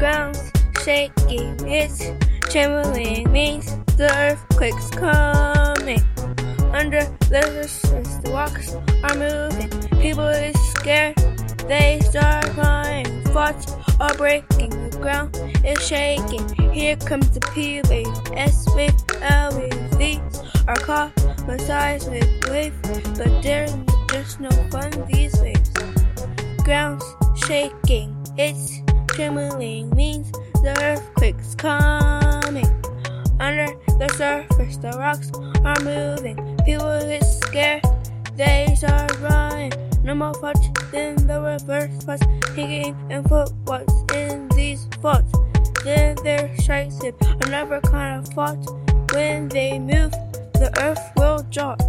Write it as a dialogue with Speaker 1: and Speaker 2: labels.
Speaker 1: ground's shaking, it's trembling, means the earthquake's coming. Under the surface, the rocks are moving. People is scared, they start crying. Thoughts are breaking, the ground is shaking. Here comes the P wave, S wave, L wave. These are called seismic wave, but there's just no fun these waves. Ground's shaking, it's trembling, means the earthquake's coming. Under the surface, the rocks are moving. People get scared, they start running. No more thoughts than the reverse faults, thinking and put what's in these thoughts. Then there strikes him another kind of thought. When they move, the earth will jolt.